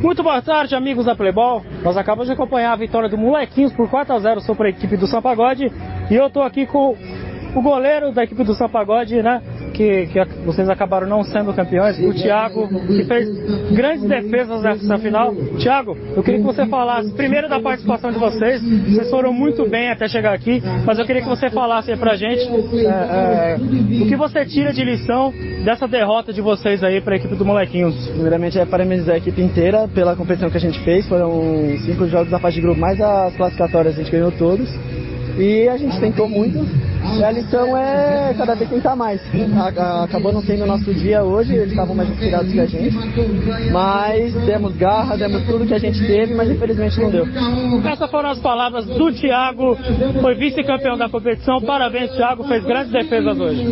Muito boa tarde, amigos da Playball. Nós acabamos de acompanhar a vitória do Molequinhos por 4 a 0 sobre a equipe do Sampagode. E eu tô aqui com o goleiro da equipe do Sampagode, né? Que, que, vocês acabaram não sendo campeões, o Thiago, que fez grandes defesas nessa final. Thiago, eu queria que você falasse primeiro da participação de vocês. Vocês foram muito bem até chegar aqui, mas eu queria que você falasse aí pra gente é, é, o que você tira de lição dessa derrota de vocês aí para a equipe do Molequinhos. Primeiramente é parabenizar a equipe inteira pela competição que a gente fez. Foram cinco jogos da fase de grupo, mais as classificatórias, a gente ganhou todos. E a gente tentou muito. E a lição é cada vez tentar mais. Acabou não sendo o nosso dia hoje, eles estavam mais inspirados que a gente. Mas demos garra, demos tudo que a gente teve, mas infelizmente não deu. Essas foram as palavras do Thiago, foi vice-campeão da competição. Parabéns, Thiago, fez grandes defesas hoje.